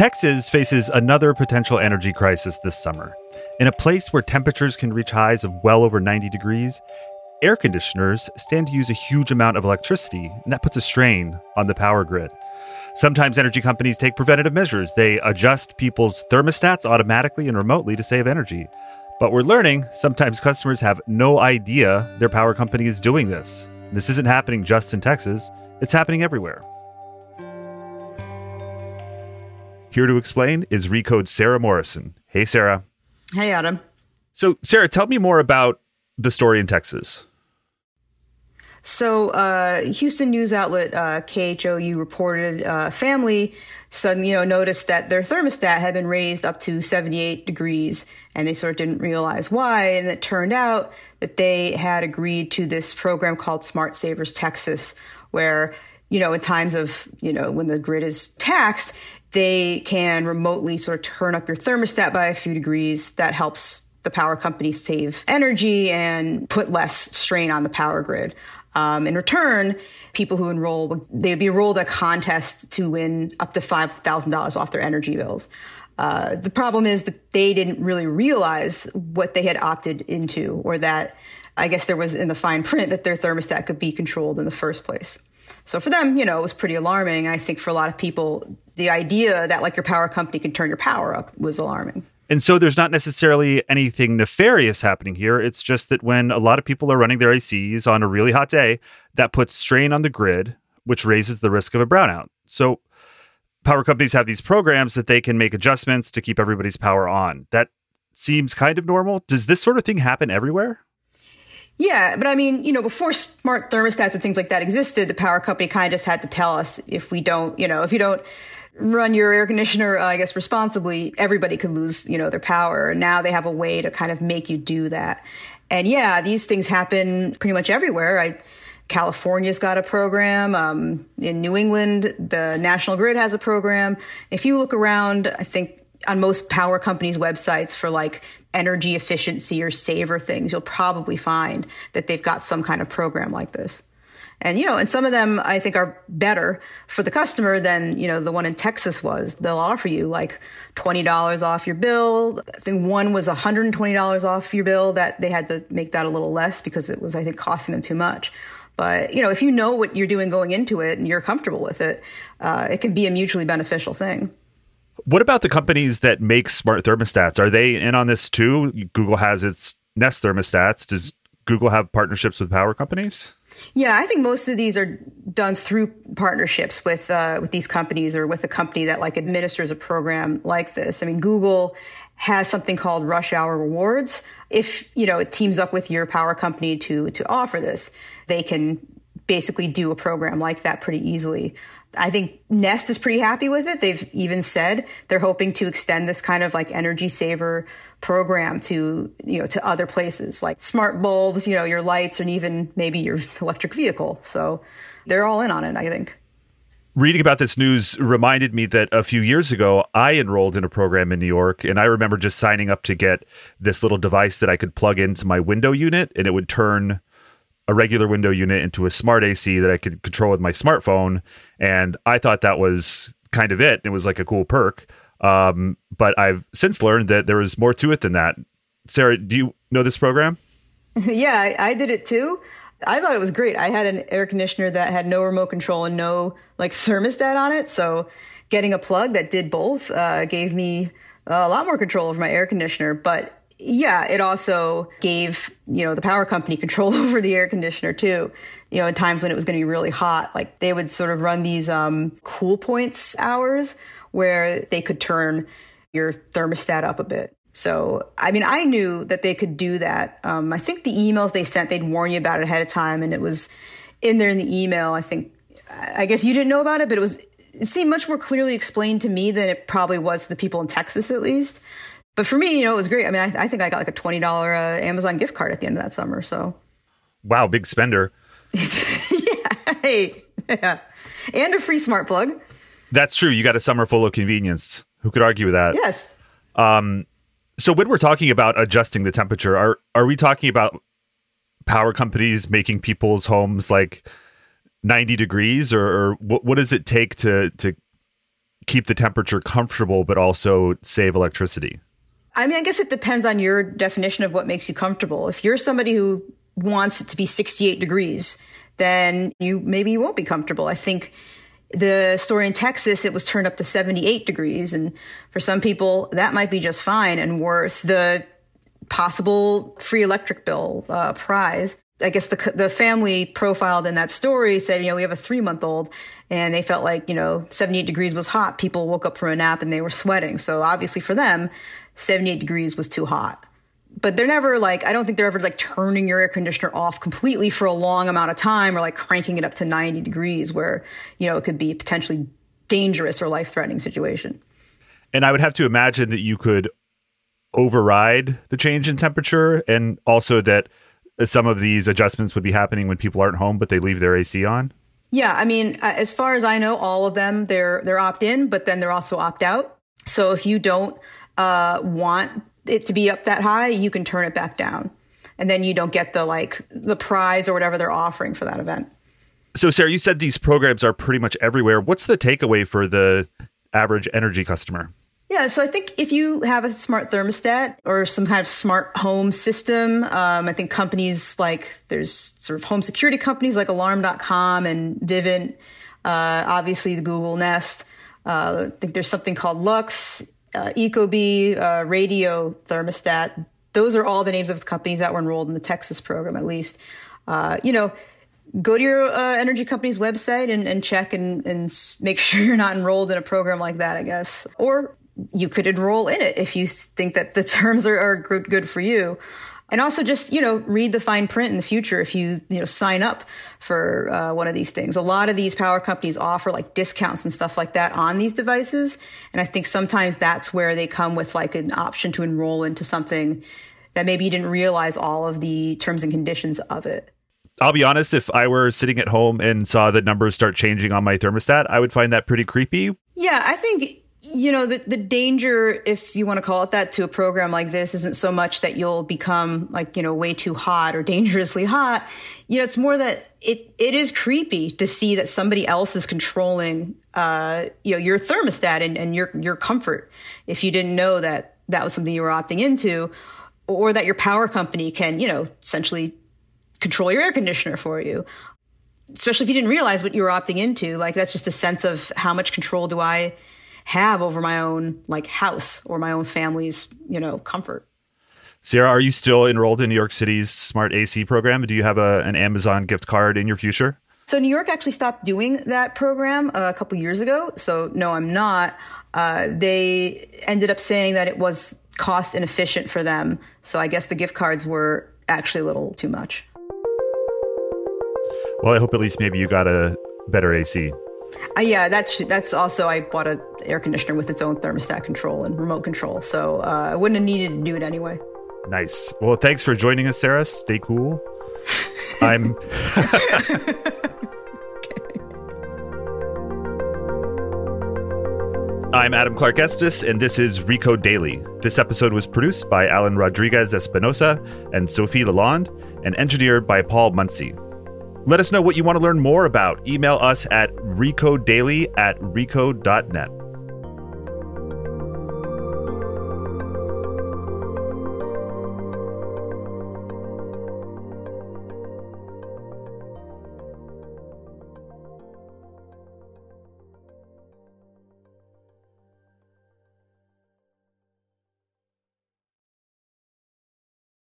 Texas faces another potential energy crisis this summer. In a place where temperatures can reach highs of well over 90 degrees, air conditioners stand to use a huge amount of electricity, and that puts a strain on the power grid. Sometimes energy companies take preventative measures. They adjust people's thermostats automatically and remotely to save energy. But we're learning sometimes customers have no idea their power company is doing this. This isn't happening just in Texas, it's happening everywhere. Here to explain is Recode Sara Morrison. Hey, Sara. Hey, Adam. So, Sara, tell me more about the story in Texas. So, uh, Houston news outlet uh, KHOU reported uh, a family suddenly, you know, noticed that their thermostat had been raised up to 78 degrees, and they sort of didn't realize why. And it turned out that they had agreed to this program called Smart Savers Texas, where you know, in times of, you know, when the grid is taxed, they can remotely sort of turn up your thermostat by a few degrees. That helps the power company save energy and put less strain on the power grid. Um, in return, people who enroll, they'd be enrolled a contest to win up to $5,000 off their energy bills. Uh, the problem is that they didn't really realize what they had opted into, or that I guess there was in the fine print that their thermostat could be controlled in the first place. So for them, you know, it was pretty alarming. And I think for a lot of people, the idea that like your power company can turn your power up was alarming. And so there's not necessarily anything nefarious happening here. It's just that when a lot of people are running their ACs on a really hot day, that puts strain on the grid, which raises the risk of a brownout. So power companies have these programs that they can make adjustments to keep everybody's power on. That seems kind of normal. Does this sort of thing happen everywhere? Yeah, but I mean, you know, before smart thermostats and things like that existed, the power company kind of just had to tell us if we don't, you know, if you don't run your air conditioner, uh, I guess, responsibly, everybody could lose, you know, their power. Now they have a way to kind of make you do that. And yeah, these things happen pretty much everywhere. I, California's got a program. Um, in New England, the National Grid has a program. If you look around, I think on most power companies' websites for like energy efficiency or saver things, you'll probably find that they've got some kind of program like this. And, you know, and some of them I think are better for the customer than, you know, the one in Texas was. They'll offer you like $20 off your bill. I think one was $120 off your bill that they had to make that a little less because it was, I think, costing them too much. But, you know, if you know what you're doing going into it and you're comfortable with it, uh, it can be a mutually beneficial thing. What about the companies that make smart thermostats? Are they in on this too? Google has its Nest thermostats. Does Google have partnerships with power companies? Yeah, I think most of these are done through partnerships with uh, with these companies or with a company that like administers a program like this. I mean, Google has something called Rush Hour Rewards. If you know it teams up with your power company to to offer this, they can basically do a program like that pretty easily. I think Nest is pretty happy with it. They've even said they're hoping to extend this kind of like energy saver program to, you know, to other places like smart bulbs, you know, your lights and even maybe your electric vehicle. So they're all in on it, I think. Reading about this news reminded me that a few years ago, I enrolled in a program in New York, and I remember just signing up to get this little device that I could plug into my window unit, and it would turn a regular window unit into a smart AC that I could control with my smartphone. And I thought that was kind of it. It was like a cool perk. Um, but I've since learned that there was more to it than that. Sara, do you know this program? yeah, I, I did it too. I thought it was great. I had an air conditioner that had no remote control and no like thermostat on it. So getting a plug that did both uh, gave me a lot more control over my air conditioner. But yeah, it also gave, you know, the power company control over the air conditioner too. You know, in times when it was going to be really hot, like they would sort of run these um, cool points hours where they could turn your thermostat up a bit. So, I mean, I knew that they could do that. Um, I think the emails they sent, they'd warn you about it ahead of time, and it was in there in the email. I think, I guess you didn't know about it, but it was, it seemed much more clearly explained to me than it probably was to the people in Texas, at least. But for me, you know, it was great. I mean, I, I think I got like a $20 uh, Amazon gift card at the end of that summer. So, wow, big spender. yeah. Hey, yeah. And a free smart plug. That's true. You got a summer full of convenience. Who could argue with that? Yes. Um, so when we're talking about adjusting the temperature, are are we talking about power companies making people's homes like 90 degrees or, or what, what does it take to to keep the temperature comfortable but also save electricity? I mean, I guess it depends on your definition of what makes you comfortable. If you're somebody who wants it to be 68 degrees, then you maybe you won't be comfortable. I think the story in Texas, it was turned up to 78 degrees. And for some people, that might be just fine and worth the possible free electric bill uh, prize. I guess the, the family profiled in that story said, you know, we have a three month old and they felt like, you know, 78 degrees was hot. People woke up from a nap and they were sweating. So obviously for them, 78 degrees was too hot but they're never like i don't think they're ever like turning your air conditioner off completely for a long amount of time or like cranking it up to 90 degrees where you know it could be potentially dangerous or life-threatening situation and i would have to imagine that you could override the change in temperature and also that some of these adjustments would be happening when people aren't home but they leave their ac on yeah i mean as far as i know all of them they're they're opt in but then they're also opt out so if you don't uh, want it to be up that high, you can turn it back down. And then you don't get the like the prize or whatever they're offering for that event. So Sara, you said these programs are pretty much everywhere. What's the takeaway for the average energy customer? Yeah, so I think if you have a smart thermostat or some kind of smart home system, um, I think companies like there's sort of home security companies like Alarm.com and Vivint, uh, obviously the Google Nest. Uh, I think there's something called Lux uh, Ecobee, uh, Radio Thermostat. Those are all the names of the companies that were enrolled in the Texas program, at least. Uh, you know, go to your uh, energy company's website and, and check and, and make sure you're not enrolled in a program like that, I guess. Or you could enroll in it if you think that the terms are, are good, good for you. And also just you know read the fine print in the future if you you know sign up for uh, one of these things. A lot of these power companies offer like discounts and stuff like that on these devices. And i think sometimes that's where they come with like an option to enroll into something that maybe you didn't realize all of the terms and conditions of it. I'll be honest, if I were sitting at home and saw the numbers start changing on my thermostat, I would find that pretty creepy. Yeah, I think you know, the, the danger, if you want to call it that, to a program like this isn't so much that you'll become like, you know, way too hot or dangerously hot. You know, it's more that it, it is creepy to see that somebody else is controlling, uh, you know, your thermostat and, and your, your comfort. If you didn't know that that was something you were opting into or that your power company can, you know, essentially control your air conditioner for you especially if you didn't realize what you were opting into. Like that's just a sense of how much control do I have over my own like house or my own family's, you know, comfort. Sara, are you still enrolled in New York City's Smart AC program? Do you have a, an Amazon gift card in your future? So New York actually stopped doing that program uh, a couple years ago. So no, I'm not. Uh, they ended up saying that it was cost inefficient for them. So I guess the gift cards were actually a little too much. Well, I hope at least maybe you got a better AC. Uh, yeah, that's that's also I bought an air conditioner with its own thermostat control and remote control, so uh, I wouldn't have needed to do it anyway. Nice. Well, thanks for joining us, Sara. Stay cool. I'm. I'm Adam Clark Estes, and this is Recode Daily. This episode was produced by Alan Rodriguez Espinosa and Sophie Lalonde, and engineered by Paul Munsey. Let us know what you want to learn more about. Email us at recodedaily at recode.net.